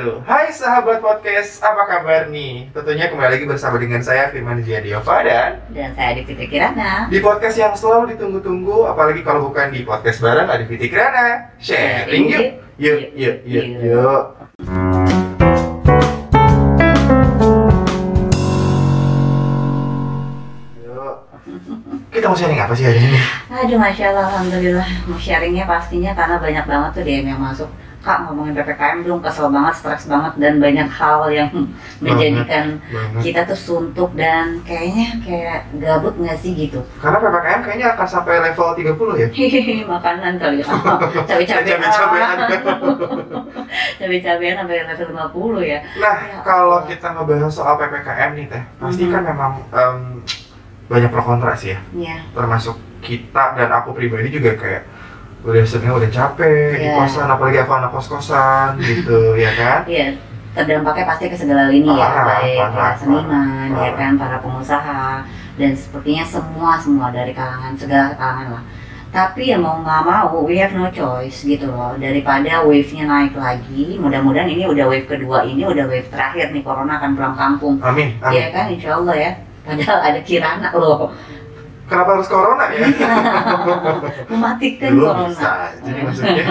wabarakatuh Hai sahabat podcast, apa kabar nih? Tentunya kembali lagi bersama dengan saya Firman Diova dan Dan saya Adivita Kirana. Di podcast yang selalu ditunggu-tunggu Apalagi kalau bukan di podcast bareng Adivita Kirana. Sharing yuk. Yuk, yuk, yuk, yuk Yuk. Kita mau sharing apa sih hari ini? Aduh Masya Allah, Alhamdulillah. Mau sharingnya pastinya karena banyak banget tuh DM yang masuk Kak ngomongin PPKM belum kesel banget, stres banget Dan banyak hal yang menjadikan Banget. kita tuh suntuk dan kayaknya kayak gabut nggak sih gitu Karena PPKM kayaknya akan sampai level 30 ya Hehehe, makanan kali ya Cabai-cabean Cabai-cabean. Cabai-cabean sampai level 50 ya Nah, Ya kalau kita ngebahas soal PPKM nih teh, pasti Mhm. kan memang em, banyak pro kontra sih ya. Iya, Termasuk kita dan aku pribadi juga kayak udah sebenarnya udah capek di Iya. kosan, apalagi aku anak kos-kosan gitu, ya kan? iya terdampaknya pasti ke segala lini ya Parah, baik ya parah, seniman ya kan para pengusaha dan sepertinya semua semua dari kalangan segala kalangan lah tapi ya mau nggak mau we have no choice gitu loh daripada wave-nya naik lagi mudah-mudahan ini udah wave kedua ini udah wave terakhir nih corona akan pulang kampung Amin, amin. Iya kan insya Allah ya padahal ada kirana loh Kenapa harus corona ya? mematikan Dulu corona bisa, jadi maksudnya.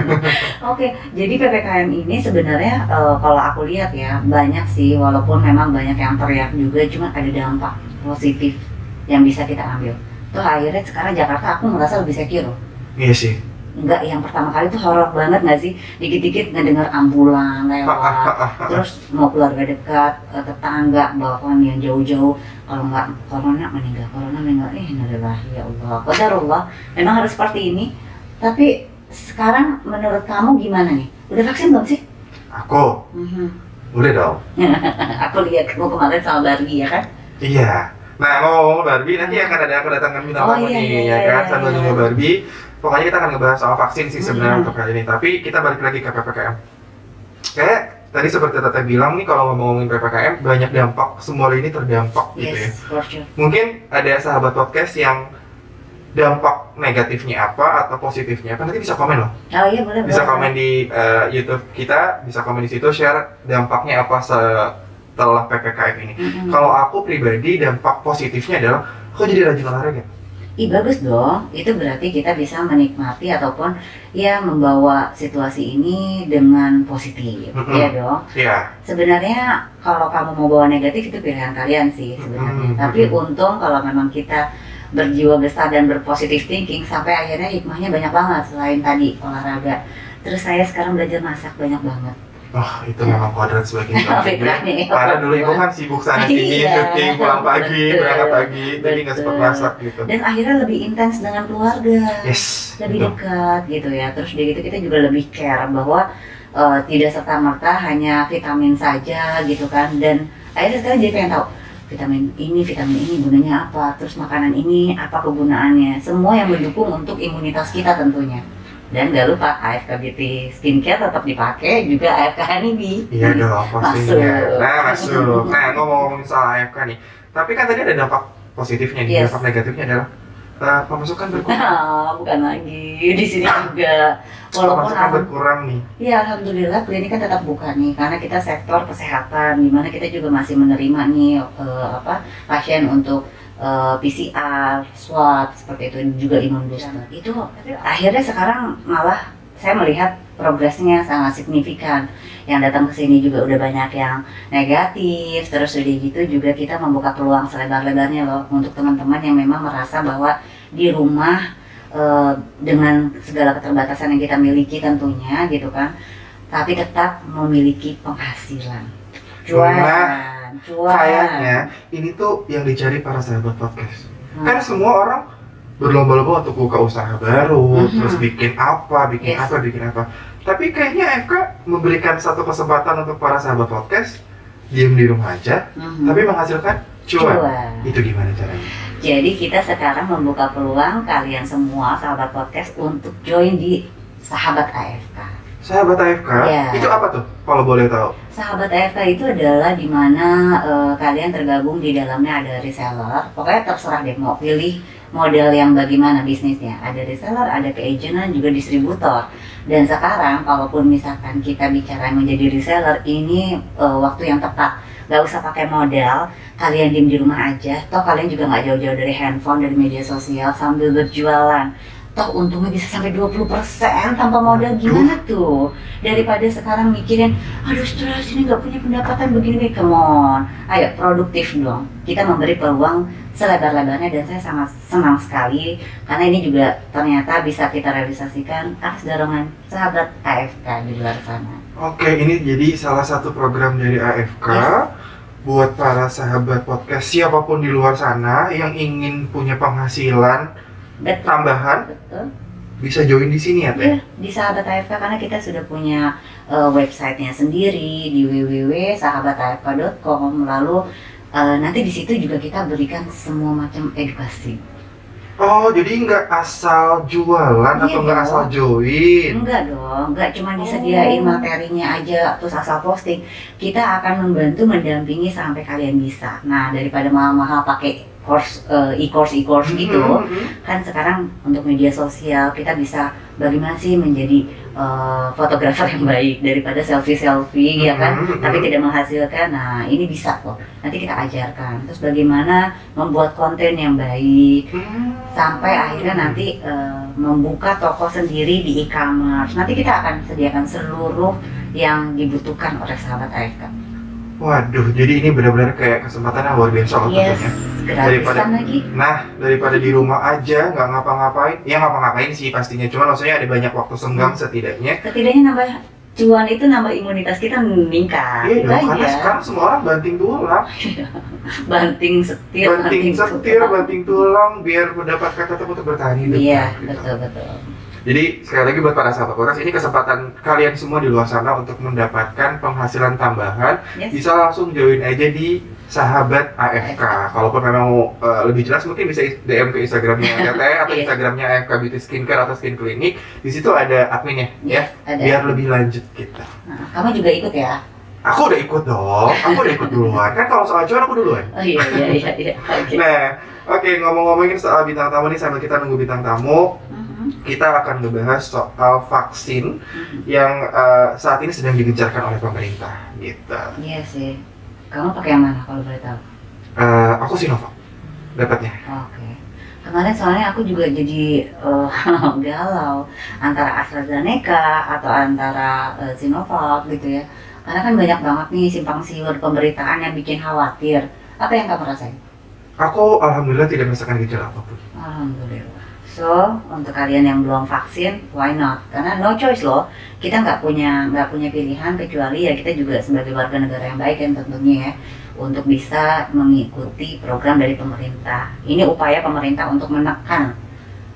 Oke, jadi PPKM ini sebenarnya eh, kalau aku lihat ya banyak sih, walaupun memang banyak yang teriak juga, cuma ada dampak positif yang bisa kita ambil. Tuh akhirnya sekarang Jakarta aku merasa lebih secure. loh. Iya sih. Enggak, yang pertama kali tuh horor banget nggak sih? Dikit-dikit ngedengar ambulan lewat, terus mau keluarga dekat, eh, tetangga, bahkan yang jauh-jauh, kalau nggak corona meninggal, corona meninggal, eh innalillahi ya Allah, qadarullah, memang harus seperti ini. Tapi sekarang menurut kamu gimana nih? Udah vaksin belum sih? Aku, Mhm. udah dong. Aku lihat kamu kemarin sama Barbie ya kan? Iya. Nah, ngomong-ngomong Barbie, nanti akan ada kedatangan bintang Oh, tamu iya, nih, iya, ya iya, kan? iya, Sambil iya. nunggu Barbie. Pokoknya kita akan ngebahas soal vaksin sih sebenarnya Hmm. untuk kali ini. Tapi kita balik lagi ke PPKM. Kayak tadi seperti Tete bilang nih, kalau ngomongin PPKM, banyak dampak. Semua ini terdampak gitu ya. Yes, sure. Mungkin ada sahabat podcast yang dampak negatifnya apa atau positifnya apa nanti bisa komen loh Oh iya boleh bisa boleh. komen di eh, YouTube kita bisa komen di situ share dampaknya apa setelah ppkm ini Mhm. kalau aku pribadi dampak positifnya adalah aku jadi rajin olahraga. Ih bagus dong, itu berarti kita bisa menikmati ataupun ya membawa situasi ini dengan positif, Mhm. ya dong. Iya. Sebenarnya kalau kamu mau bawa negatif itu pilihan kalian sih sebenarnya. Mhm. Tapi untung kalau memang kita berjiwa besar dan berpositif thinking sampai akhirnya hikmahnya banyak banget selain tadi olahraga. Terus saya sekarang belajar masak banyak banget. Oh itu memang kodrat sebagai Fitrahnya ya. Karena dulu ibu kan sibuk sana sini, Iya. syuting, pulang pagi, berangkat pagi, jadi nggak sempat masak gitu. Dan akhirnya lebih intens dengan keluarga. Yes. lebih betul. dekat gitu ya terus udah gitu kita juga lebih care bahwa eh, tidak serta merta hanya vitamin saja gitu kan dan akhirnya sekarang jadi pengen tahu vitamin ini vitamin ini gunanya apa terus makanan ini apa kegunaannya semua yang mendukung untuk imunitas kita tentunya dan gak lupa AFK Beauty Skincare tetap dipakai juga AFK Honeybee Iya dong, pastinya. Masuk. Nah, masuk. Nah, ngomong-ngomongin soal AFK nih. Tapi kan tadi ada dampak positifnya nih. Yes. Dampak negatifnya adalah eh, pemasukan berkurang. Nah, bukan lagi di sini juga walaupun Pemasukan berkurang nih. Ya alhamdulillah klinik kan tetap buka nih karena kita sektor kesehatan di mana kita juga masih menerima nih eh, apa pasien untuk eh, PCR, swab seperti itu juga imun booster. Itu akhirnya sekarang malah saya melihat progresnya sangat signifikan. Yang datang ke sini juga udah banyak yang negatif, terus udah gitu juga kita membuka peluang selebar-lebarnya loh untuk teman-teman yang memang merasa bahwa di rumah eh, dengan segala keterbatasan yang kita miliki tentunya gitu kan tapi tetap memiliki penghasilan cuan cuan Kayaknya ini tuh yang dicari para sahabat podcast. Hmm. Kan semua orang berlomba-lomba untuk buka usaha baru, Mhm. terus bikin apa, bikin Yes. apa, bikin apa. Tapi kayaknya FK memberikan satu kesempatan untuk para sahabat podcast diem di rumah aja, Mhm. tapi menghasilkan cuan. Cuan. Itu gimana caranya? jadi kita sekarang membuka peluang kalian semua sahabat podcast untuk join di sahabat AFK Sahabat AFK, Iya. itu apa tuh? Kalau boleh tahu. Sahabat AFK itu adalah di mana eh, kalian tergabung di dalamnya ada reseller. Pokoknya terserah deh mau pilih model yang bagaimana bisnisnya. Ada reseller, ada keagentan, juga distributor. Dan sekarang, kalaupun misalkan kita bicara menjadi reseller, ini eh, waktu yang tepat. Gak usah pakai modal, kalian diem di rumah aja. Toh kalian juga nggak jauh-jauh dari handphone, dari media sosial sambil berjualan. Toh untungnya bisa sampai 20% tanpa modal gimana tuh? Daripada sekarang mikirin, aduh setelah sini nggak punya pendapatan begini, come on. Ayo produktif dong. Kita memberi peluang selebar-lebarnya dan saya sangat senang sekali karena ini juga ternyata bisa kita realisasikan atas dorongan sahabat AFK di luar sana. Oke, ini jadi salah satu program dari AFK buat para sahabat podcast siapa pun di luar sana yang ingin punya penghasilan Betul. tambahan Betul. bisa join di sini ya, Teh? Iya, di sahabat AFK karena kita sudah punya eh, websitenya sendiri di www.sahabatafk.com lalu eh, nanti di situ juga kita berikan semua macam edukasi. Oh, jadi nggak asal jualan Iya atau nggak asal join? Enggak dong, enggak cuma disediain Oh. materinya aja terus asal posting. Kita akan membantu mendampingi sampai kalian bisa. Nah, daripada mahal-mahal pakai course eh, e-course e-course gitu, Mhm. kan sekarang untuk media sosial kita bisa bagaimana sih menjadi eh, fotografer yang baik daripada selfie selfie ya kan Mhm, tapi mhm. tidak menghasilkan nah ini bisa kok nanti kita ajarkan terus bagaimana membuat konten yang baik Hmm. sampai akhirnya nanti eh, membuka toko sendiri di e-commerce nanti kita akan sediakan seluruh yang dibutuhkan oleh sahabat AFK Waduh, jadi ini benar-benar kayak kesempatan yang luar biasa yes tentunya. Gratisan Daripada- lagi Nah, daripada di rumah aja nggak ngapa-ngapain, ya ngapa-ngapain sih pastinya. Cuma maksudnya ada banyak waktu senggang setidaknya. setidaknya nambah cuan itu nambah imunitas kita meningkat Iya dong, karena aja sekarang semua orang banting tulang, banting setir banting setir, banting tulang, biar mendapatkan tetap untuk bertahan hidup. iya gitu. betul betul Jadi sekali lagi buat para sahabat podcast, ini kesempatan kalian semua di luar sana untuk mendapatkan penghasilan tambahan. yes. Bisa langsung join aja di sahabat AFK. Kalaupun memang mau uh, lebih jelas mungkin bisa DM ke Instagramnya Teteh atau Iya. Instagramnya AFK Beauty Skincare atau Skin Clinic. Di situ ada adminnya ya, Yes, ada biar lebih lanjut kita. Nah, kamu juga ikut ya Aku udah ikut dong, aku udah ikut duluan. Kan kalau soal cuan aku duluan. oh iya iya iya iya oke Nah, oke ngomong-ngomongin soal bintang tamu nih sambil kita nunggu bintang tamu, Mhm, kita akan ngebahas soal vaksin mhm. yang uh, saat ini sedang digencarkan oleh pemerintah gitu. iya sih kamu pakai yang mana kalau boleh tahu Uh, aku Sinovac dapatnya. oke kemarin soalnya aku juga jadi eh, galau antara AstraZeneca atau antara eh, Sinovac gitu ya karena kan banyak banget nih simpang siur pemberitaan yang bikin khawatir apa yang kamu rasain Aku alhamdulillah tidak merasakan gejala apa pun. Alhamdulillah. So, untuk kalian yang belum vaksin, why not? Karena no choice loh. Kita nggak punya nggak punya pilihan kecuali ya kita juga sebagai warga negara yang baik kan tentunya ya untuk bisa mengikuti program dari pemerintah. Ini upaya pemerintah untuk menekan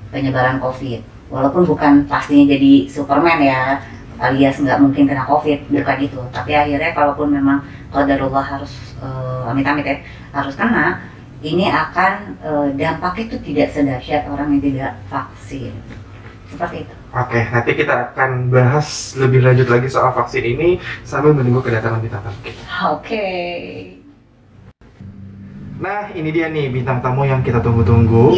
penyebaran COVID. Walaupun bukan pastinya jadi Superman ya, alias nggak mungkin kena COVID, bukan itu. Tapi akhirnya kalaupun memang qadarullah harus eh, amit-amit ya harus kena, ini akan eh, dampaknya itu tidak sedahsyat orang yang tidak vaksin. Seperti itu. Oke, nanti kita akan bahas lebih lanjut lagi soal vaksin ini sambil menunggu kedatangan bintang tamu kita. Oke. Nah, ini dia nih bintang tamu yang kita tunggu-tunggu.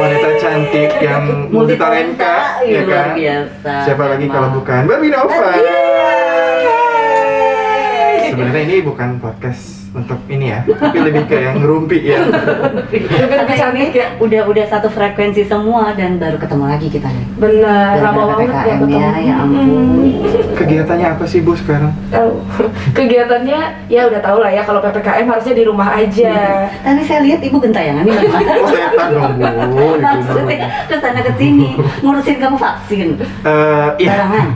Wanita cantik yang multitalenta, ya Iya, luar kan? biasa. Siapa lagi kalau bukan Mbak Binova? Yeay. Sebenarnya ini bukan podcast untuk ini ya, tapi lebih kayak ngerumpi ya. Lebih cantik ya. Udah udah satu frekuensi semua dan baru ketemu lagi kita nih. Benar, lama Gara-gara banget ya, ketemu. ya ampun. Kegiatannya apa sih Bu sekarang? Tahu. Kegiatannya ya udah tahu lah ya kalau PPKM harusnya di rumah aja. Tadi saya lihat ibu gentayangan nih Mas. Oh setan dong Bu, itu Maksudnya ke sana ke sini ngurusin kamu vaksin. Eh, iya, Barangan.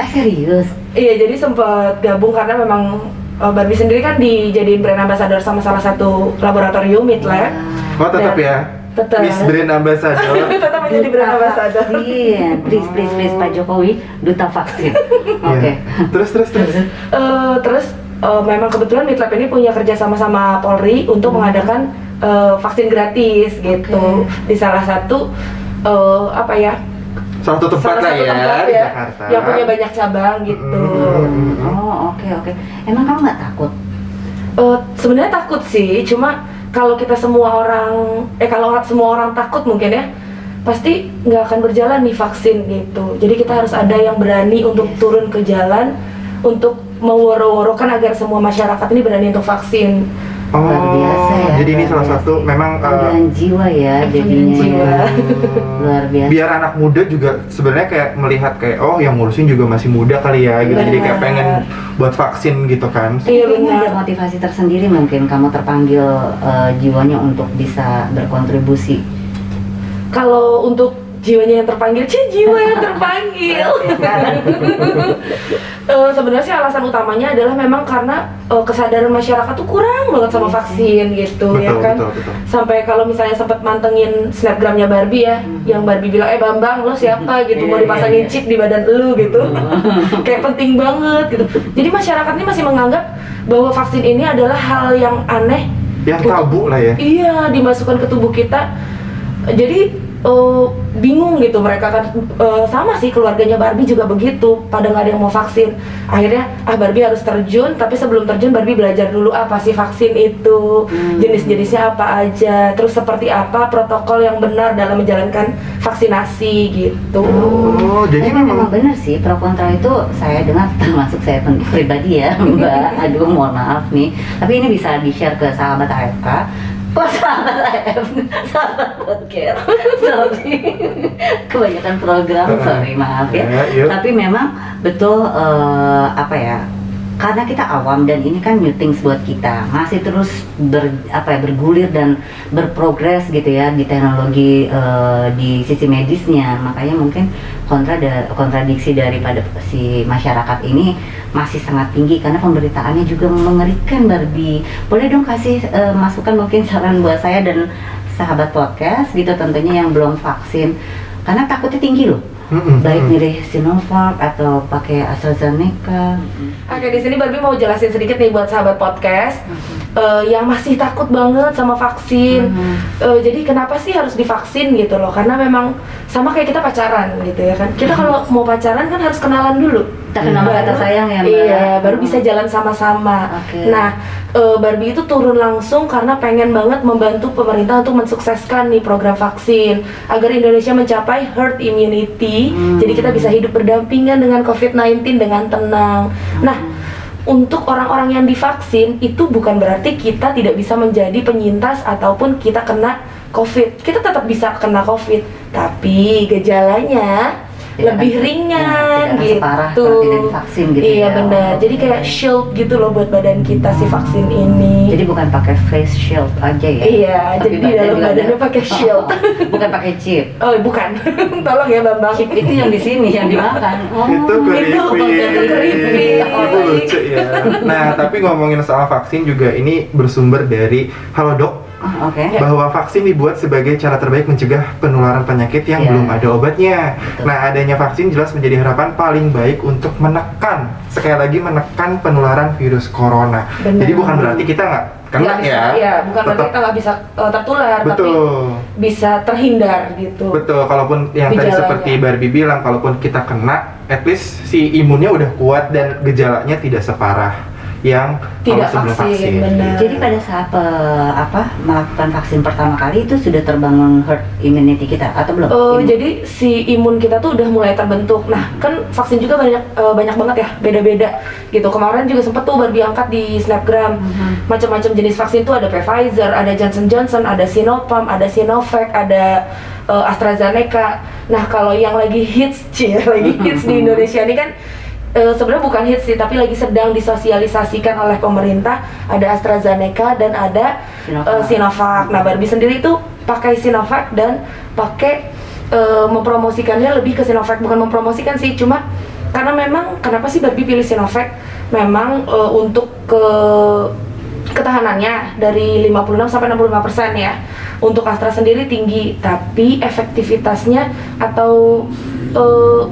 Eh serius. Iya, jadi sempat gabung karena memang uh, Barbie sendiri kan dijadiin brand ambassador sama salah satu laboratorium Mid Lab. oh tetap ya. Tetap. Miss Brand Ambassador. Tetap menjadi brand ambassador. vaksin. Please, please, please Pak Jokowi, duta vaksin. Oke. Iya. Terus terus terus. Eh, terus eh, memang kebetulan Midlab ini punya kerja sama sama Polri untuk mengadakan eh, vaksin gratis gitu di salah satu eh, apa ya satu tempat salah lah satu ya tempat di ya Jakarta. yang punya banyak cabang gitu. Mm, Oh, oke, oke. Emang kamu nggak takut? Eh, Sebenarnya takut sih, cuma kalau kita semua orang eh kalau semua orang takut mungkin ya pasti nggak akan berjalan nih vaksin gitu. Jadi kita harus ada yang berani untuk turun ke jalan untuk meworo-worokan agar semua masyarakat ini berani untuk vaksin. Oh, Luar biasa ya, jadi ini salah biasa. satu memang uh, jiwa ya jadinya jiwa. ya. luar biasa biar anak muda juga sebenarnya kayak melihat kayak oh yang ngurusin juga masih muda kali ya gitu jadi kayak Benar. pengen buat vaksin gitu kan Iya Kayaknya ada benar. motivasi tersendiri mungkin kamu terpanggil eh, jiwanya untuk bisa berkontribusi. Kalau untuk jiwanya yang terpanggil, cie jiwa yang terpanggil. Eh, sebenarnya sih alasan utamanya adalah memang karena eh, kesadaran masyarakat tuh kurang banget sama vaksin gitu ya betul kan. betul betul Sampai kalau misalnya sempat mantengin snapgramnya Barbie ya, yang Barbie bilang eh Bambang lo siapa gitu mau Iya, iya, dipasangin iya. chip di badan lu gitu, kayak penting banget gitu. Jadi masyarakat ini masih menganggap bahwa vaksin ini adalah hal yang aneh yang tabu lah ya Iya, dimasukkan ke tubuh kita. Jadi eh, bingung gitu mereka kan eh, sama sih keluarganya Barbie juga begitu. Pada nggak ada yang mau vaksin. Akhirnya ah Barbie harus terjun, tapi sebelum terjun Barbie belajar dulu apa sih vaksin itu, Hmm. jenis-jenisnya apa aja, terus seperti apa protokol yang benar dalam menjalankan vaksinasi gitu. oh jadi memang memang benar sih pro kontra itu saya dengar termasuk saya pribadi ya Mbak. Aduh mohon maaf nih. Tapi ini bisa di share ke sahabat AFK. Sahabat AFK? Sahabat podcast. Sorry. Kebanyakan program, sorry maaf ya. Ya. Tapi memang betul eh, apa ya? Karena kita awam dan ini kan new things buat kita, masih terus ber, apa ya, bergulir dan berprogres gitu ya di teknologi eh, di sisi medisnya. Makanya mungkin kontra da- kontradiksi daripada si masyarakat ini masih sangat tinggi karena pemberitaannya juga mengerikan Barbie. Boleh dong kasih eh, masukan mungkin saran buat saya dan sahabat podcast gitu tentunya yang belum vaksin karena takutnya tinggi loh Mm-mm, baik milih Sinovac atau pakai AstraZeneca. Oke, di sini Barbie mau jelasin sedikit nih buat sahabat podcast eh, yang masih takut banget sama vaksin. Mhm. Eh, jadi kenapa sih harus divaksin gitu loh? Karena memang sama kayak kita pacaran gitu ya kan. Kita kalau mau pacaran kan harus kenalan dulu. Tak kenal kata sayang ya Mbak. Iya, baru bisa jalan sama-sama. Oke. Nah, eh, Barbie itu turun langsung karena pengen banget membantu pemerintah untuk mensukseskan nih program vaksin agar Indonesia mencapai herd immunity. Hmm. Jadi kita bisa hidup berdampingan dengan COVID-19 dengan tenang. Nah, untuk orang-orang yang divaksin itu bukan berarti kita tidak bisa menjadi penyintas ataupun kita kena COVID. Kita tetap bisa kena COVID, tapi gejalanya lebih akan- ringan ya, gitu. separah tidak divaksin gitu iya ya. benar. Jadi kayak shield gitu loh buat badan kita si vaksin ini. Jadi bukan pakai face shield aja ya. Iya, Tapi jadi di dalam badannya ada- pakai shield. bukan pakai chip. oh bukan, tolong ya Bambang. Chip itu yang di sini yang dimakan. Oh, itu itu- creepy itu lucu ya nah tapi ngomongin soal vaksin juga ini bersumber dari Halodoc Ah, Oke. bahwa vaksin dibuat sebagai cara terbaik mencegah penularan penyakit yang Ya. belum ada obatnya. Betul. Nah, adanya vaksin jelas menjadi harapan paling baik untuk menekan, sekali lagi menekan penularan virus corona. Benar. Jadi bukan berarti kita nggak kena Nggak bisa, ya. Iya, bukan berarti Tetap- kita nggak bisa uh, tertular, tapi Betul. bisa terhindar gitu. Betul, kalaupun yang tadi seperti Barbie bilang, kalaupun kita kena, at least si imunnya udah kuat dan gejalanya tidak separah yang Tidak sebelum vaksin, benar. Jadi pada saat eh, apa melakukan vaksin pertama kali itu sudah terbangun herd immunity kita atau belum? Oh, Imun- jadi si imun kita tuh udah mulai terbentuk. Nah, kan vaksin juga banyak eh, banyak banget ya, beda-beda gitu. Kemarin juga sempet tuh angkat di Snapgram. Mhm. Macam-macam jenis vaksin tuh ada Pfizer, ada Johnson Johnson, ada Sinopharm, ada Sinovac, ada AstraZeneca. Nah, kalau yang lagi hits, cie, lagi hits di Indonesia ini kan eh, sebenarnya bukan hits sih, tapi lagi sedang disosialisasikan oleh pemerintah. Ada AstraZeneca dan ada Sinovac. eh, Sinovac. Nah, Barbie sendiri itu pakai Sinovac dan pakai eh, mempromosikannya lebih ke Sinovac, bukan mempromosikan sih, cuma karena memang kenapa sih Barbie pilih Sinovac? Memang eh, untuk ke ketahanannya dari 56 sampai 65 persen ya. Untuk Astra sendiri tinggi, tapi efektivitasnya atau eh,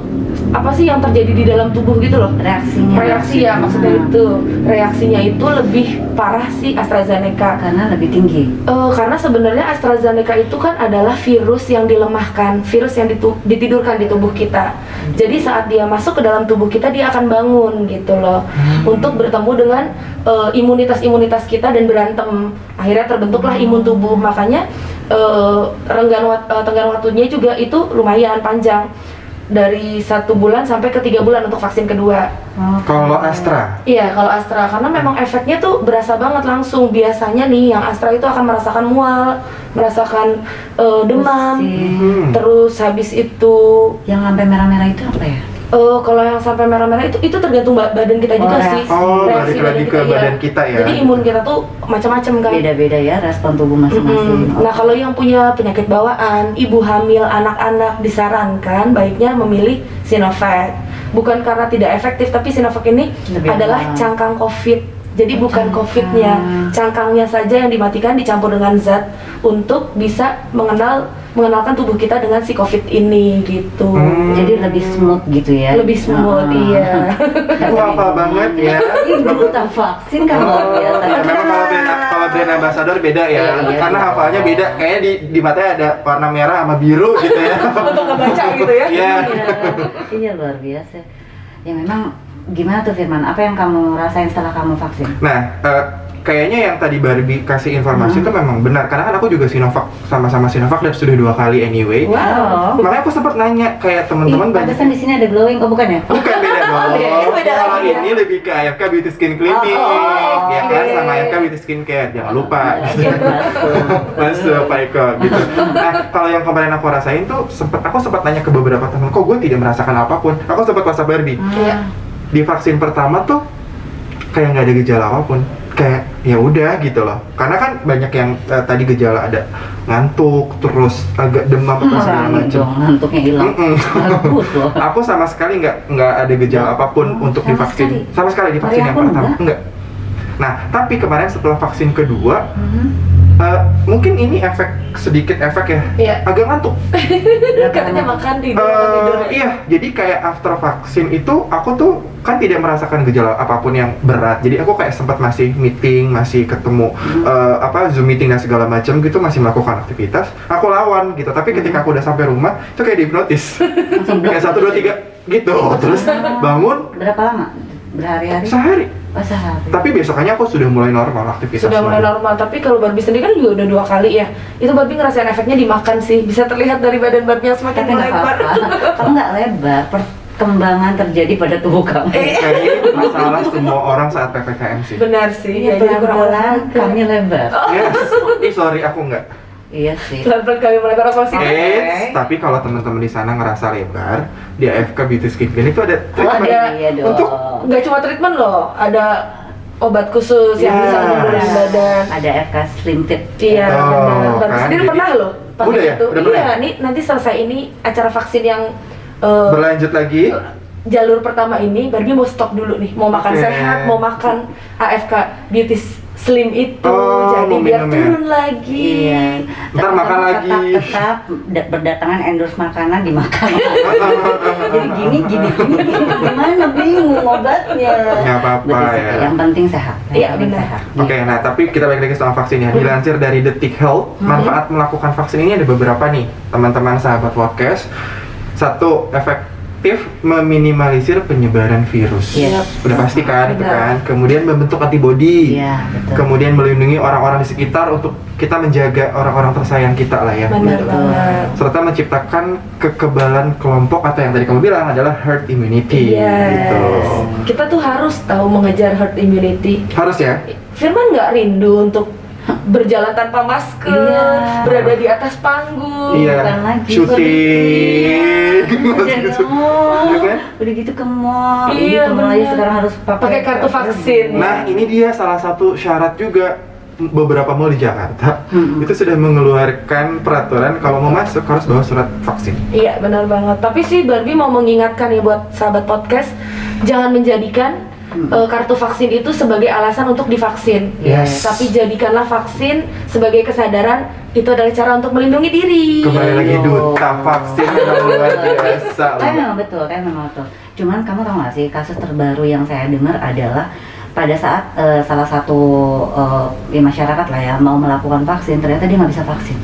apa sih yang terjadi di dalam tubuh gitu loh? reaksinya Reaksi ya maksudnya itu. Reaksinya itu lebih parah sih AstraZeneca. karena lebih tinggi. Eh, karena sebenarnya AstraZeneca itu kan adalah virus yang dilemahkan, virus yang ditidurkan di tubuh kita. Jadi saat dia masuk ke dalam tubuh kita dia akan bangun gitu loh, untuk bertemu dengan eh, imunitas-imunitas kita dan berantem. Akhirnya terbentuklah imun tubuh. Makanya eh, renggan wat- eh, tenggang waktunya juga itu lumayan panjang dari satu bulan sampai ke tiga bulan untuk vaksin kedua. Oke. Kalau Astra, Iya, kalau Astra karena memang efeknya tuh berasa banget langsung. Biasanya nih yang Astra itu akan merasakan mual, merasakan eh, demam, Pusing. hmm. terus habis itu Yang sampai merah-merah itu apa ya? Eh, kalau yang sampai merah-merah itu itu tergantung ba- badan kita juga Oh, sih. Oh, Reaksi balik lagi ke iya. badan kita ya. Jadi imun kita tuh macam-macam kan. Beda-beda ya respon tubuh masing-masing. Mm-mm. Nah, kalau yang punya penyakit bawaan, ibu hamil, anak-anak disarankan baiknya memilih Sinovac. Bukan karena tidak efektif, tapi Sinovac ini Lebih adalah cangkang COVID. Jadi Oh, bukan. COVID-nya, cangkangnya saja yang dimatikan dicampur dengan zat untuk bisa mengenal mengenalkan tubuh kita dengan si COVID ini gitu. Hmm. Jadi lebih smooth gitu ya. Lebih smooth, Ah. iya. Aku hafal banget ya. Ibu tak vaksin kan luar biasa. Ya, memang kalau brand kalau brand ambassador beda ya, Iya, iya, karena iya. hafalnya beda. Kayaknya di di matanya ada warna merah sama biru gitu ya. Untuk ngebaca gitu ya. Iya. Iya, iya luar biasa. Ya memang gimana tuh Firman? Apa yang kamu rasain setelah kamu vaksin? Nah, eh, kayaknya yang tadi Barbie kasih informasi Hmm. itu memang benar karena kan aku juga Sinovac sama-sama Sinovac dan sudah dua kali anyway. Wow. Makanya aku sempat nanya kayak teman-teman banyak pantesan di sini ada glowing. Oh bukan ya? Bukan beda dong. Beda, beda Kalau lagi ya. ini lebih ke AFK Beauty Skin Clinic, Oh, oh, ya kan sama AFK Beauty Skin Care. Jangan lupa. gitu. Iya, masuk. Masuk Pak Eko gitu. Nah, kalau yang kemarin aku rasain tuh sempet aku sempat nanya ke beberapa teman, kok gue tidak merasakan apa pun. Aku sempat WhatsApp Barbie. Iya. Di vaksin pertama tuh kayak nggak ada gejala apa pun. Kayak ya udah gitu loh. Karena kan banyak yang eh, tadi gejala ada ngantuk, terus agak demam apa segala macam. ngantuknya hilang. Bagus loh. Aku sama sekali nggak nggak ada gejala apa pun Oh, untuk sama divaksin. sekali? Sama sekali di vaksin Maria yang pertama enggak? enggak. Nah, tapi kemarin setelah vaksin kedua, Mhm. Eh, mungkin ini efek sedikit efek ya. Iya. Agak ngantuk. Katanya makan tidur, Eh, makan tidur. ya. iya, jadi kayak after vaksin itu aku tuh kan tidak merasakan gejala apa pun yang berat. Jadi aku kayak sempat masih meeting, masih ketemu Hmm. eh, apa Zoom meeting dan segala macam gitu, masih melakukan aktivitas. Aku lawan gitu. Tapi ketika aku udah sampai rumah, itu kayak dihipnotis. Kayak satu dua tiga gitu. Terus bangun Berapa lama? Berhari-hari? sehari. Oh sehari. Tapi besokannya aku sudah mulai normal aktivitas. sudah mulai normal tapi kalau Barbie sendiri kan juga udah dua kali ya itu Barbie ngerasain efeknya dimakan sih bisa terlihat dari badan Barbie yang semakin Tapi nggak melebar. Kamu nggak lebar. Perkembangan terjadi pada tubuh kamu. Kayaknya itu masalah semua orang saat ppkm sih. benar sih Iya, ya, kurang pelan-pelan olahraga. kami lebar. Yes. Ih sorry aku enggak. Iya sih. pelan-pelan kami melebar apa sih Eits, tapi kalau teman-teman di sana ngerasa lebar, di AFK Beauty Skin Clinic itu ada Oh, treatment ada iya dong. untuk nggak cuma treatment loh ada obat khusus yang Iya. bisa menurunkan badan Ada FK Slim Fit. Iya, Oh, benar. Kan, sendiri jadi- pernah loh Udah ya? itu. Udah pernah iya, ya? nih nanti selesai ini acara vaksin yang eh, berlanjut lagi. jalur pertama ini Barbie mau stop dulu nih mau makan Oke. sehat mau makan AFK Beauty Slim itu Oh, jadi biar ya? turun lagi Iya. Ntar Tapi makan lagi. Tetap, tetap da- berdatangan endorse makanan dimakan. Jadi gini, gini, gini. Gimana bingung obatnya. Nggak apa-apa ya. Yang penting sehat. Iya, penting benar. sehat. Oke, nah tapi kita balik lagi soal vaksin ya. Dilansir dari Detik Health, Hmm. manfaat melakukan vaksin ini ada beberapa nih, teman-teman sahabat podcast. Satu, efektif meminimalisir penyebaran virus. Iya. Udah pasti kan itu kan. Kemudian membentuk antibodi. Iya, betul. Kemudian melindungi orang-orang di sekitar untuk kita menjaga orang-orang tersayang kita lah ya. benar Betul. banget serta menciptakan kekebalan kelompok atau yang tadi kamu bilang adalah herd immunity Yes. gitu. kita tuh harus tahu mengejar herd immunity Harus ya? Firman nggak rindu untuk berjalan tanpa masker Iya. berada di atas panggung Iya. bukan lagi Syuting. Udah Gitu. dong. Iya kan? Udah gitu ke mall. Iya, ke mall aja benar. sekarang harus pakai Pakai kartu vaksin. Nah, ini dia salah satu syarat juga beberapa mall di Jakarta Mm-mm. itu sudah mengeluarkan peraturan kalau mau masuk harus bawa surat vaksin. Iya benar banget. Tapi sih Barbie mau mengingatkan ya buat sahabat podcast, jangan menjadikan Hmm. eh, kartu vaksin itu sebagai alasan untuk divaksin. Yes. Tapi jadikanlah vaksin sebagai kesadaran itu adalah cara untuk melindungi diri. Kembali lagi Iya. duta vaksin yang luar biasa. Kan memang betul, kan memang betul. Cuman kamu tahu nggak sih kasus terbaru yang saya dengar adalah pada saat eh, salah satu eh, di masyarakat lah ya mau melakukan vaksin ternyata dia nggak bisa vaksin.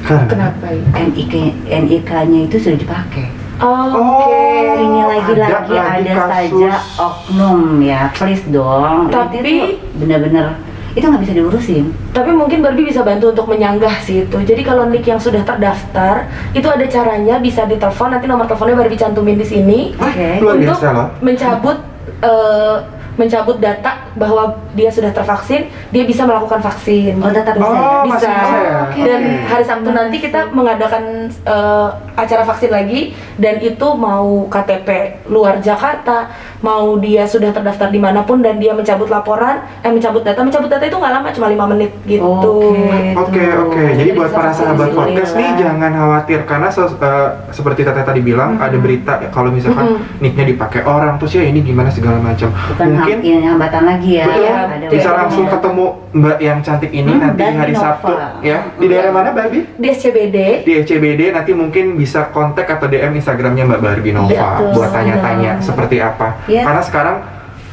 Kenapa ya? NIK NIK-nya itu sudah dipakai. Oh, Oh, Oke. Ini lagi-lagi ada ada, lagi saja kasus. oknum ya, please dong. Tapi- bener-bener itu nggak bisa diurusin. Tapi mungkin Barbie bisa bantu untuk menyanggah sih itu. Jadi kalau nick yang sudah terdaftar, itu ada caranya bisa ditelepon. Nanti nomor teleponnya Barbie cantumin di sini Oke. Luar untuk mencabut eh, mencabut data bahwa dia sudah tervaksin, dia bisa melakukan vaksin. Oh tetap bisa. Oh, ya? masih bisa. bisa ya? Oke. Dan hari Sabtu nanti kita mengadakan eh, acara vaksin lagi dan itu mau KTP luar Jakarta, mau dia sudah terdaftar di mana pun dan dia mencabut laporan, eh mencabut data, mencabut data itu nggak lama cuma lima menit gitu. Oke. Oke Tuh. oke, jadi buat para sahabat di podcast nih jangan khawatir karena ses- eh, seperti Tete tadi bilang ada berita ya, kalau misalkan Mm-mm. nicknya dipakai orang terus ya ini gimana segala macam. Bukan Mungkin ini hambatan lagi ya. betul Iya, Ada bisa langsung ketemu Mbak yang cantik ini Hmm, nanti hari Nova. Sabtu ya di daerah mana Barbie? Di SCBD Di ECBD nanti mungkin bisa kontak atau DM Instagramnya Mbak Barbie Nova Betul. buat tanya-tanya seperti apa. Iya. Karena sekarang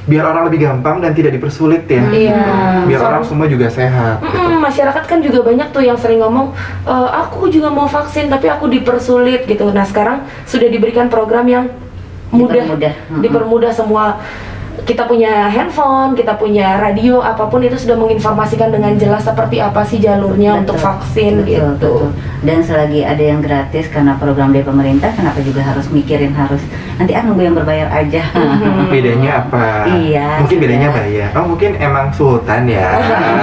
biar orang lebih gampang dan tidak dipersulit ya. Iya. Biar Soal- orang semua juga sehat. gitu. Mm-mm, masyarakat kan juga banyak tuh yang sering ngomong, "E, aku juga mau vaksin tapi aku dipersulit gitu. Nah sekarang sudah diberikan program yang mudah, Dipermudah. Mm-mm. dipermudah semua. Kita punya handphone, kita punya radio, apa pun itu sudah menginformasikan dengan jelas seperti apa sih jalurnya Betul, untuk vaksin betul, gitu. betul. Dan selagi ada yang gratis karena program dari pemerintah, kenapa juga harus mikirin harus nanti ah nunggu yang berbayar aja. Mhm. Bedanya apa? Iya, Mungkin sudah. bedanya bayar. Oh mungkin emang sultan ya.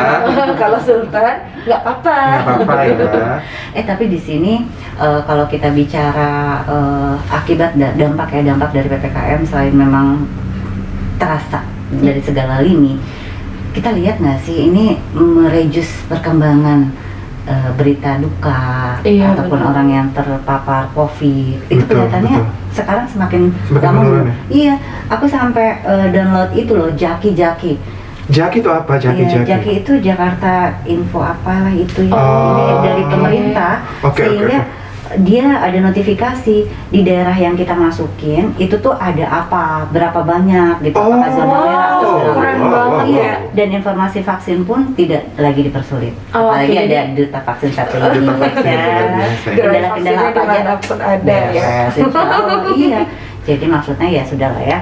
Kalau Sultan nggak apa-apa. Nggak apa-apa ya. Eh tapi di sini eh, kalau kita bicara eh, akibat da- dampak ya dampak dari ppkm selain memang terasa dari segala lini, kita lihat nggak sih ini merejus perkembangan eh, berita duka Iya, ataupun benar. orang yang terpapar covid itu Betul, kelihatannya betul. sekarang semakin, Semakin lama menurun ya? Iya, aku sampai eh, download itu loh Jaki Jaki. Jaki itu apa? Jaki Iya, Jaki. Jaki itu Jakarta Info apalah itu ya. Oh. Ini dari pemerintah Oke, oke, sehingga dia ada notifikasi di daerah yang kita masukin itu tuh ada apa, berapa banyak gitu, Oh, apakah zona merah atau wow, segala keren banget Iya, ya. dan informasi vaksin pun tidak lagi dipersulit. Oh, Apalagi oke, ada duta vaksin satu lagi. vaksin, ya. ya. Kendala-kendala apa aja ada ya. Iya. Jadi maksudnya ya sudah lah ya.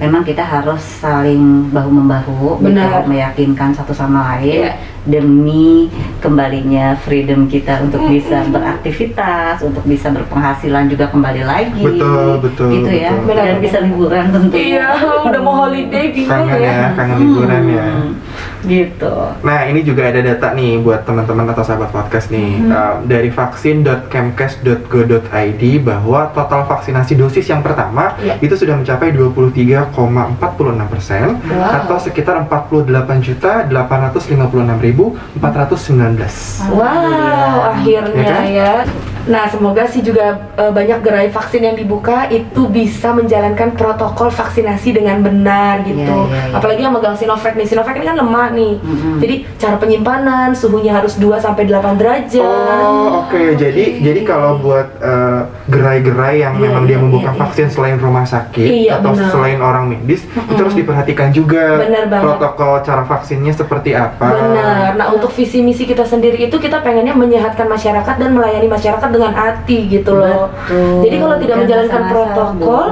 Memang kita harus saling bahu membahu, gitu, Benar. meyakinkan satu sama lain Iya. Demi kembalinya freedom kita untuk bisa beraktivitas, untuk bisa berpenghasilan juga kembali lagi. Betul, betul, Gitu ya. betul. Benar, Dan bisa liburan tentunya. Iya, udah mau holiday bingung Kangen ya. ya, kangen liburan ya. Hmm, Gitu. Nah ini juga ada data nih buat teman-teman atau sahabat podcast nih Mhm. Uh, dari vaksin.kemkes.go.id bahwa total vaksinasi dosis yang pertama Iya. itu sudah mencapai 23,46 persen Wow. atau sekitar 48 juta 856.419. Wow, akhirnya Ya kan? ya. Nah, semoga sih juga eh, banyak gerai vaksin yang dibuka itu bisa menjalankan protokol vaksinasi dengan benar gitu. Iya, iya, iya. Apalagi yang megang Sinovac nih. Sinovac ini kan lemah nih. Mm-mm. Jadi cara penyimpanan suhunya harus 2 sampai 8 derajat. Oh oke jadi jadi kalau buat uh, gerai-gerai yang Iya, memang iya, dia membuka iya, vaksin selain rumah sakit Iya, atau benar. selain orang medis itu Mm-mm. harus diperhatikan juga banget. protokol cara vaksinnya seperti apa. Benar. Nah, untuk visi misi kita sendiri itu kita pengennya menyehatkan masyarakat dan melayani masyarakat dengan hati gitu loh. Betul. Jadi kalau tidak menjalankan protokol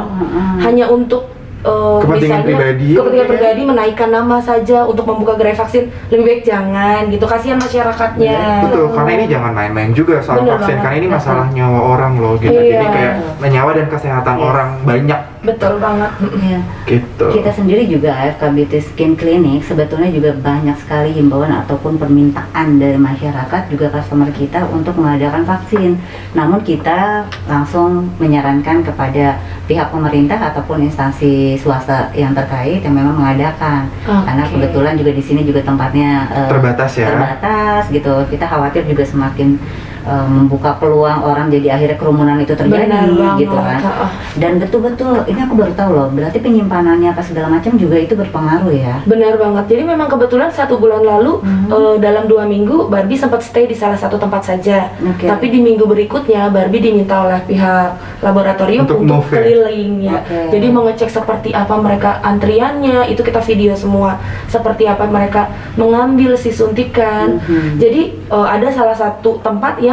hanya untuk eh, Kepentingan misalnya pribadi, kepentingan mungkin ya? pribadi menaikkan nama saja untuk membuka gerai vaksin lebih baik jangan gitu kasihan masyarakatnya. Betul, karena ini jangan main-main juga soal Benar vaksin, banget. karena ini masalah nyawa orang loh gitu. Iya. Jadi kayak nyawa dan kesehatan Yes. orang banyak Betul banget. Iya. gitu. Kita sendiri juga AFK Beauty Skin Clinic sebetulnya juga banyak sekali himbauan ataupun permintaan dari masyarakat juga customer kita untuk mengadakan vaksin. Namun kita langsung menyarankan kepada pihak pemerintah ataupun instansi swasta yang terkait yang memang mengadakan. Karena Oke. kebetulan juga di sini juga tempatnya eh, Terbatas ya. terbatas gitu. Kita khawatir juga semakin eh, membuka peluang orang jadi akhirnya kerumunan itu terjadi gitu kan. Heeh. Dan betul-betul ini aku baru tahu loh, berarti penyimpanannya apa segala macam juga itu berpengaruh ya. Benar banget. Jadi memang kebetulan satu bulan lalu Mhm. eh, dalam dua minggu Barbie sempat stay di salah satu tempat saja. Oke. Tapi di minggu berikutnya Barbie diminta oleh pihak laboratorium Untuk untuk, ya? keliling ya. Oke. Jadi mengecek seperti apa mereka antriannya, itu kita video semua. Seperti apa mereka mengambil si suntikan. Mhm. Jadi eh, ada salah satu tempat yang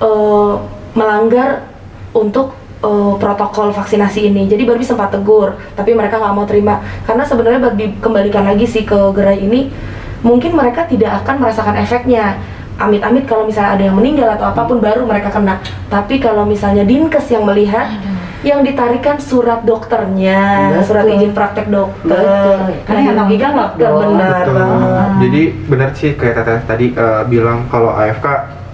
eh, melanggar untuk eh, protokol vaksinasi ini. Jadi Barbie sempat tegur, tapi mereka nggak mau terima karena sebenarnya Barbie kembalikan lagi sih ke gerai ini mungkin mereka tidak akan merasakan efeknya. Amit-amit kalau misalnya ada yang meninggal atau apa pun baru mereka kena. Tapi kalau misalnya dinkes yang melihat, yang ditarikan surat dokternya, Betul. surat izin praktek dokter. Betul. Karena Yang dirugikan gelap dokter benar banget. Jadi benar sih kayak Teteh tadi eh, bilang kalau AFK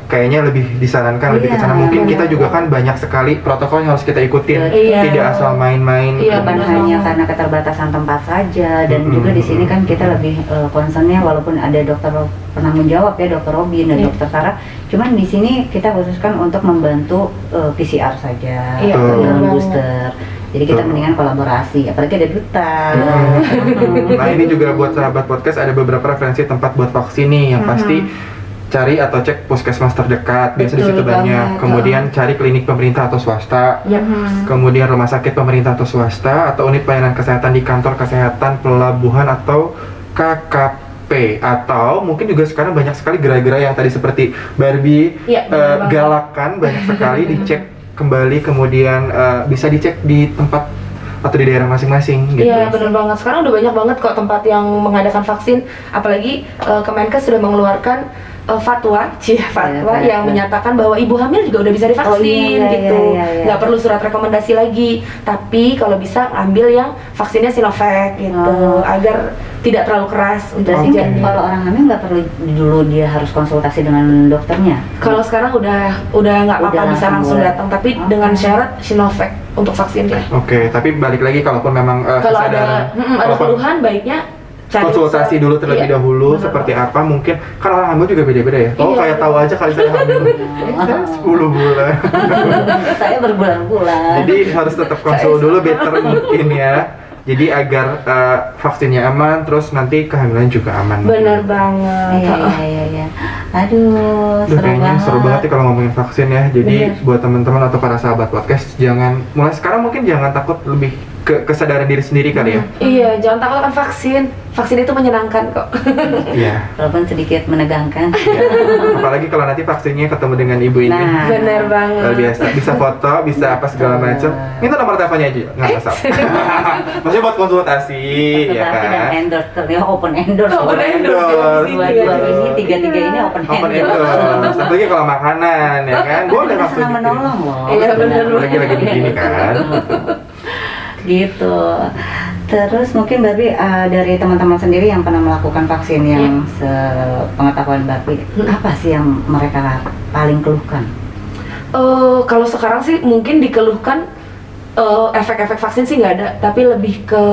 kayaknya lebih disarankan lebih ke Iya, sana. Mungkin benar. kita juga kan banyak sekali protokol yang harus kita ikutin. Iya. Tidak asal main-main. Iya, bukan benar hanya karena keterbatasan tempat saja dan Mm-mm. juga di sini kan kita lebih eh, concernnya walaupun ada dokter penanggung jawab ya dokter Robin dan Iya. dokter Sarah cuman di sini kita khususkan untuk membantu eh, PCR saja Iya, Betul. dengan booster jadi kita Betul. mendingan kolaborasi apalagi ada duta Hmm. Nah ini juga buat sahabat podcast ada beberapa referensi tempat buat vaksin nih yang pasti cari atau cek puskesmas terdekat biasa di situ banyak. Kemudian cari klinik pemerintah atau swasta. Yap. Kemudian rumah sakit pemerintah atau swasta atau unit pelayanan kesehatan di kantor kesehatan pelabuhan atau KKP atau mungkin juga sekarang banyak sekali gerai-gerai yang tadi seperti Barbie eh, banget. galakan banyak sekali dicek kembali kemudian eh, bisa dicek di tempat atau di daerah masing-masing gitu. Iya benar banget. Sekarang udah banyak banget kok tempat yang mengadakan vaksin. Apalagi eh, Kemenkes sudah mengeluarkan eh, fatwa, cie fatwa Iya, yang iya. menyatakan bahwa ibu hamil juga udah bisa divaksin Oh, iya, iya, gitu. iya, iya. Nggak perlu surat rekomendasi lagi. Tapi kalau bisa ambil yang vaksinnya Sinovac gitu, Oh. agar tidak terlalu keras untuk janin. kalau orang hamil nggak perlu dulu dia harus konsultasi dengan dokternya Kalau sekarang udah udah nggak apa-apa bisa langsung boleh. datang, tapi Oke. dengan syarat Sinovac untuk vaksinnya. Oke, tapi balik lagi kalaupun memang eh, Kalau kesadaran- ada mm, ada keluhan baiknya cari konsultasi usaha. dulu terlebih Iya, dahulu benar seperti apa mungkin kan orang hamil juga beda-beda ya. Oh Iya. kayak tahu aja kali saya hamil. Saya 10 bulan. saya berbulan-bulan Jadi harus tetap konsul dulu better mungkin ya. Jadi agar eh, vaksinnya aman, terus nanti kehamilan juga aman. Bener banget. Iya iya iya iya. Aduh, Duh, seru kayaknya banget. seru banget nih kalau ngomongin vaksin ya. Jadi Bener. buat teman-teman atau para sahabat podcast jangan mulai sekarang mungkin jangan takut lebih ke kesadaran diri sendiri kali ya. Iya, jangan takut akan vaksin. Vaksin itu menyenangkan kok. Iya. Walaupun sedikit menegangkan. Iya. Apalagi kalau nanti vaksinnya ketemu dengan ibu ini. Nah. Bener banget. Luar biasa, bisa foto, bisa apa segala macam. Minta nomor teleponnya aja, nggak masalah. Maksudnya buat konsultasi, ya Konsultasi dan kan? endorse ya open endorse. Open endorse. Dua-dua Betul. ini, tiga-tiga ini open, Open endorse. endorse. Apalagi kalau makanan, ya kan? Boleh langsung senang menolong loh. Iya, bener. Apalagi lagi begini kan. gitu. Terus mungkin Barbie uh, dari teman-teman sendiri yang pernah melakukan vaksin yang sepengetahuan Barbie, apa sih yang mereka paling keluhkan? Eh, kalau sekarang sih mungkin dikeluhkan eh, efek-efek vaksin sih nggak ada, tapi lebih ke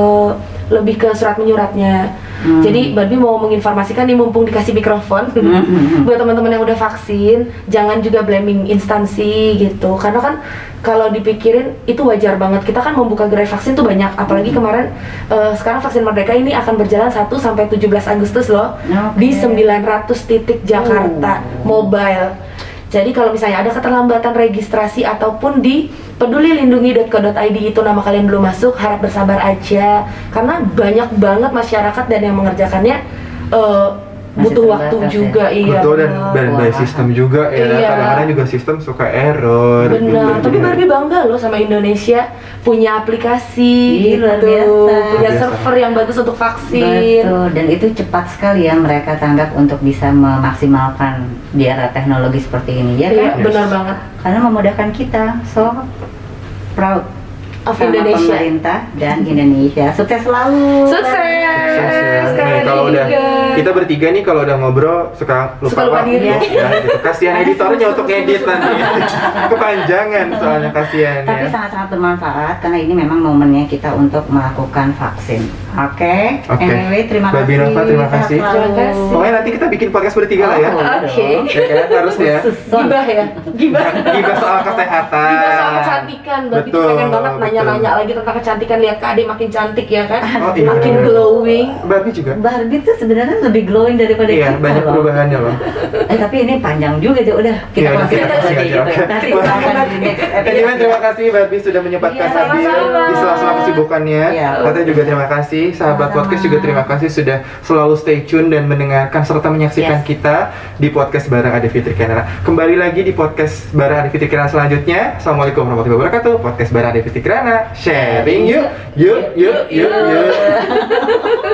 lebih ke surat menyuratnya. Hmm. Jadi Barbie mau menginformasikan nih mumpung dikasih mikrofon Hmm. buat teman-teman yang udah vaksin, jangan juga blaming instansi gitu. Karena kan kalau dipikirin itu wajar banget. Kita kan membuka gerai vaksin tuh banyak, apalagi Hmm. kemarin eh, sekarang vaksin Merdeka ini akan berjalan 1 sampai 17 Agustus loh Oke. di 900 titik Jakarta Oh. mobile. Jadi kalau misalnya ada keterlambatan registrasi ataupun di pedulilindungi.co.id itu nama kalian belum masuk, harap bersabar aja. Karena banyak banget masyarakat dan yang mengerjakannya eh, Masih butuh waktu ya? juga iya. Betul dan benar. dan by sistem juga ya. Iya. Kadang-kadang juga sistem suka error. Benar, gitu. tapi Barbie bangga loh sama Indonesia punya aplikasi luar gitu, biasa. punya biasa. server yang bagus untuk vaksin. Betul, dan itu cepat sekali ya mereka tanggap untuk bisa memaksimalkan di era teknologi seperti ini, ya Iya, kan? Yes. benar banget. Karena memudahkan kita, so proud Of sama Indonesia. pemerintah dan Indonesia. Sukses selalu. Sukses. Sukses ya. Nih, kalau udah kita bertiga nih kalau udah ngobrol suka lupa, Suka lupa waktu, diri. ya, gitu. Kasihan editornya untuk ngedit nanti. Kepanjangan soalnya kasihan Tapi ya. sangat-sangat bermanfaat karena ini memang momennya kita untuk melakukan vaksin. Oke. Oke. Anyway, terima Mbak kasih. Binova, terima kasih. selalu. Terima kasih. Pokoknya nanti kita bikin podcast bertiga lah ya. Oh, Oke. Ya kan harus ya. Gibah ya, gibah. Gibah soal kesehatan. Gibah soal kecantikan, tuh Betul, pengen banget betul. Nanya-nanya lagi tentang kecantikan lihat Kak Ade makin cantik ya kan, Oh, iya. makin glowing. Babi juga. Barbie tuh sebenarnya lebih glowing daripada Iya, kita banyak loh. perubahannya loh. Eh tapi ini panjang juga Jo. Udah kita Iya, kita aja closing gitu. Nanti Wah. kita akan di next episode. Anyway, terima kasih Babi sudah menyempatkan Iya, hadir di sela-sela kesibukannya. Iya. Tata juga terima kasih, sahabat podcast juga terima kasih sudah selalu stay tune dan mendengarkan serta menyaksikan Yes. kita di podcast bareng Ade Fitri Kenana. Kembali lagi di podcast bareng Ade Fitri Kenana selanjutnya. Assalamualaikum warahmatullahi wabarakatuh. Podcast bareng Ade Fitri Kenana. Sharing yuk, yuk, yuk, yuk, yuk.